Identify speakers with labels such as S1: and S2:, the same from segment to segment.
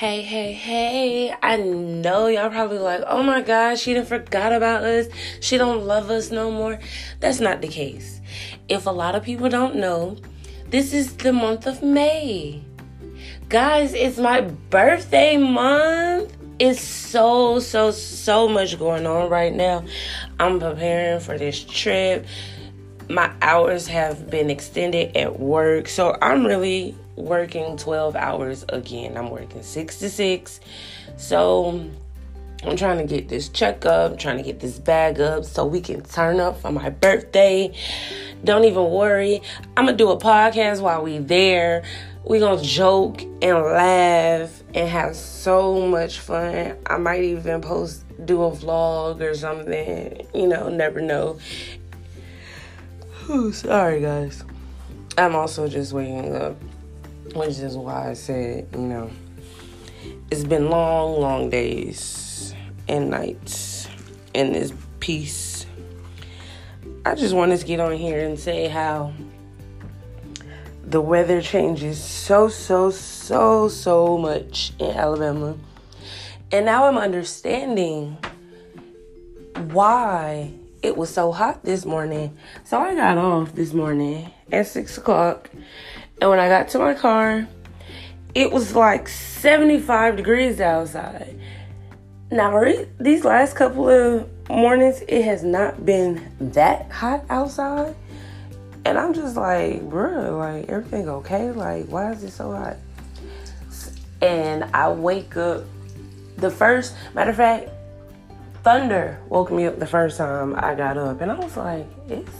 S1: Hey, hey, hey. I know y'all probably like, oh my gosh, she done forgot about us. She don't love us no more. That's not the case. If a lot of people don't know, this is the month of May. Guys, it's my birthday month. It's so, so, so much going on right now. I'm preparing for this trip. My hours have been extended at work, so I'm really working 12 hours again. I'm working 6 to 6. So I'm trying to get this check up, trying to get this bag up so we can turn up for my birthday. Don't even worry. I'm going to do a podcast while we there. We're going to joke and laugh and have so much fun. I might even post do a vlog or something. You know, never know. Sorry guys. I'm also just waking up which is why I said, you know, it's been long, long days and nights in this piece. I just wanted to get on here and say how the weather changes so, so, so, so much in Alabama. And now I'm understanding why it was so hot this morning. So I got off this morning at six o'clock and when I got to my car, it was like 75 degrees outside. Now, these last couple of mornings, it has not been that hot outside. And I'm just like, bruh, like, everything okay? Like, why is it so hot? And I wake up the first, matter of fact, thunder woke me up the first time I got up. And I was like, it's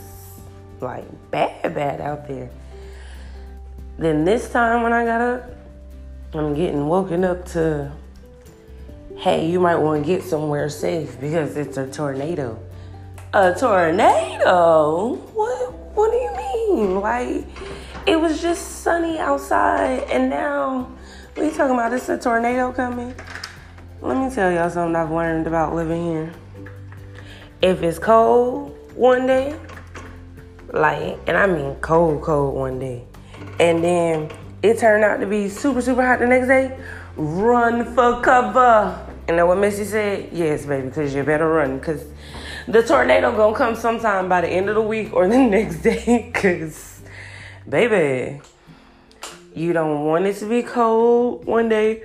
S1: like bad, bad out there. Then this time when I got up, I'm getting woken up to, hey, you might want to get somewhere safe because it's a tornado. A tornado? What? What do you mean? Like, it was just sunny outside, and now we talking about it's a tornado coming. Let me tell y'all something I've learned about living here. If it's cold one day, like, and I mean cold, cold one day, and then it turned out to be super, super hot the next day, run for cover. And know what Missy said? Yes, baby, because you better run. Because the tornado gonna come sometime by the end of the week or the next day. Because, baby, you don't want it to be cold one day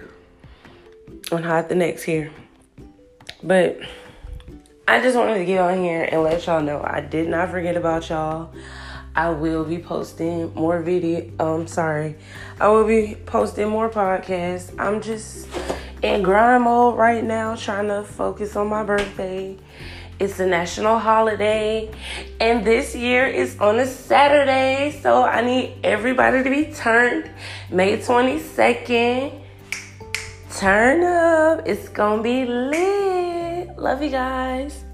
S1: and hot the next here. But I just wanted to get on here and let y'all know I did not forget about y'all. I will be posting more video. Um, sorry, I will be posting more podcasts. I'm just in grind mode right now, trying to focus on my birthday. It's a national holiday, and this year is on a Saturday, so I need everybody to be turned. May 22nd. Turn up. It's gonna be lit. Love you guys.